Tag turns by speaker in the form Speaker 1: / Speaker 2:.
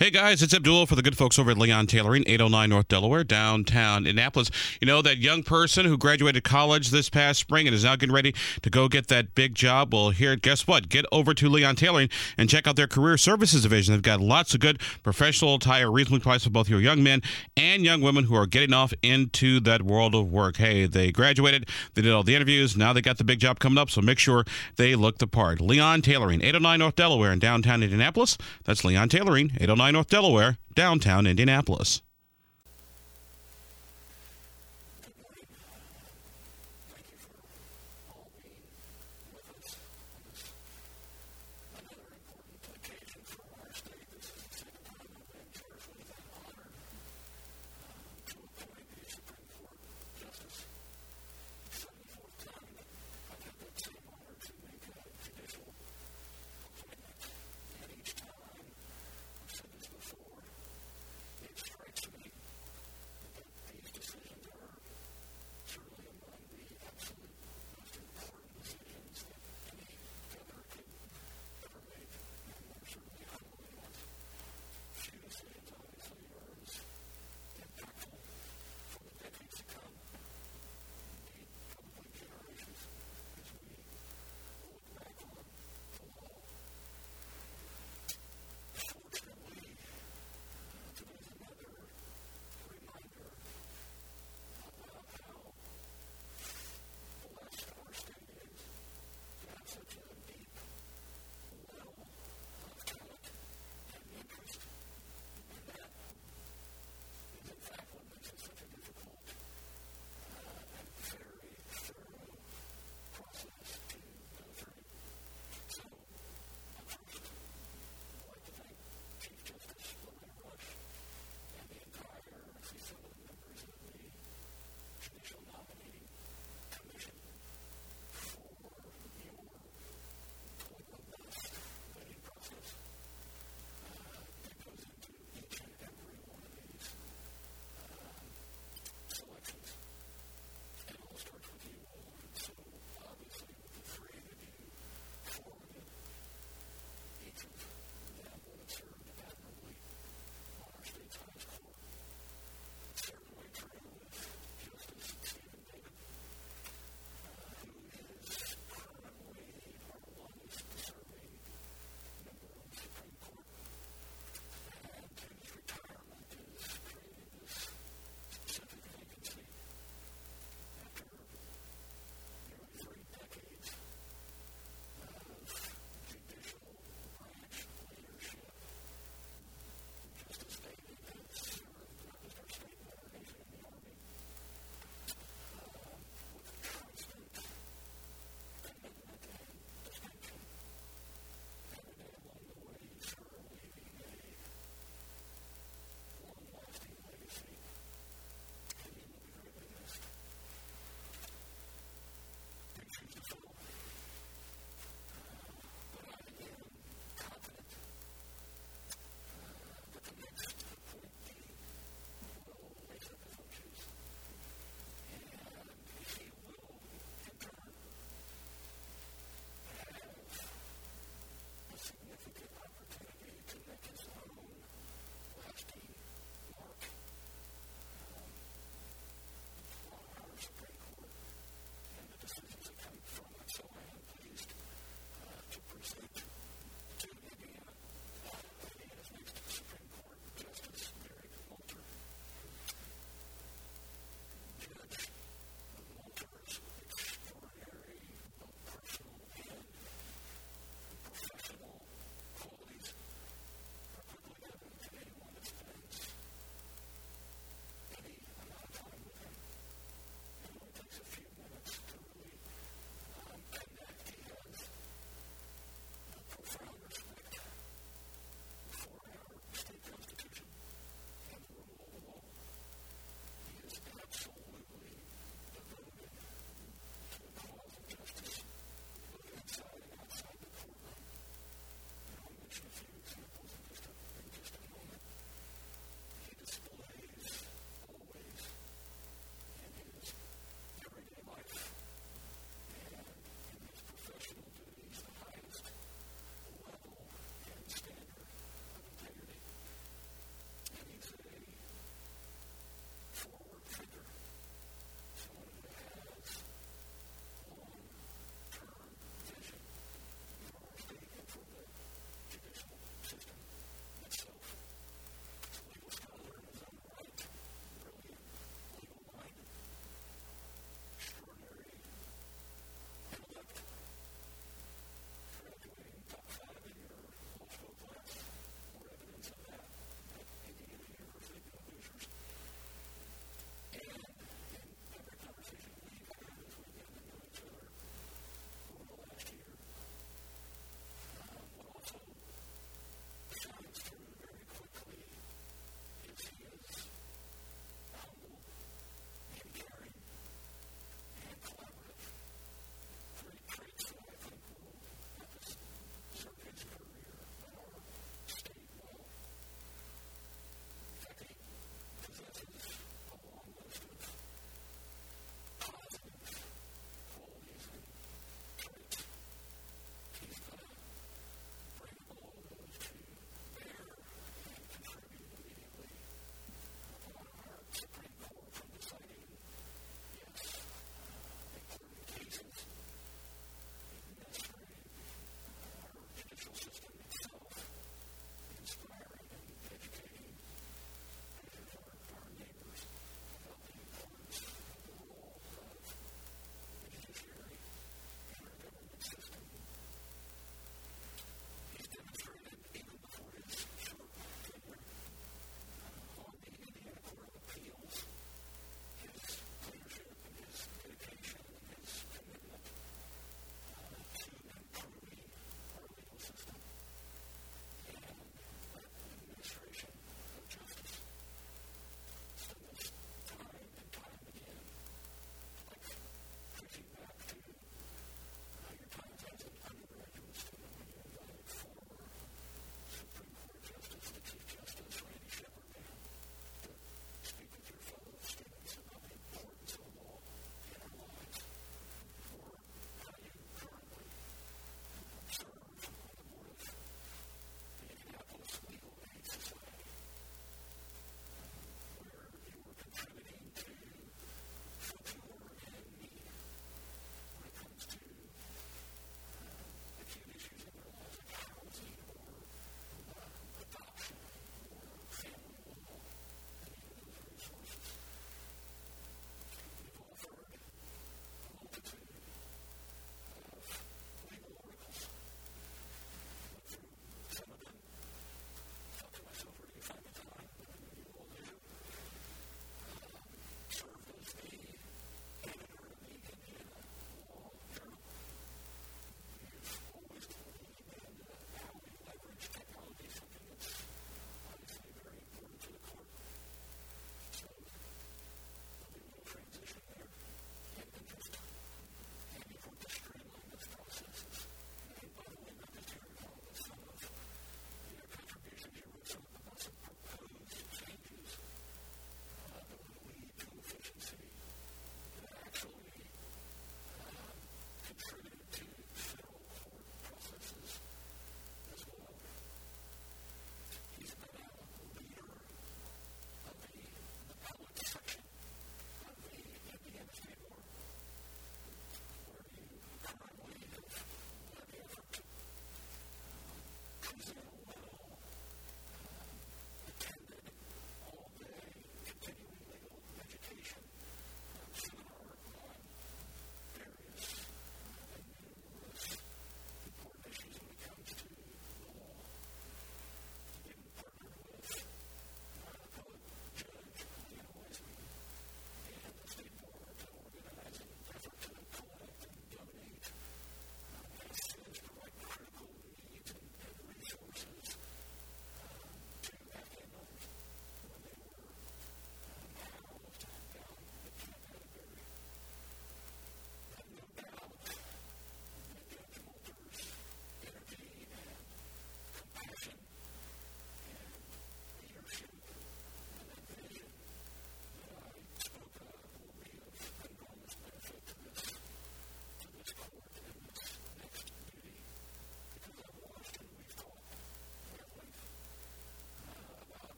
Speaker 1: Hey guys, it's Abdul for the good folks over at Leon Tailoring, 809 North Delaware, downtown Indianapolis. You know, that young person who graduated college this past spring and is now getting ready to go get that big job? Well, here, guess what? Get over to Leon Tailoring and check out their career services division. They've got lots of good professional attire, reasonably priced for both your young men and young women who are getting off into that world of work. Hey, they graduated, they did all the interviews, now they got the big job coming up, so make sure they look the part. Leon Tailoring, 809 North Delaware in downtown Indianapolis. That's Leon Tailoring, 809 North Delaware, downtown Indianapolis.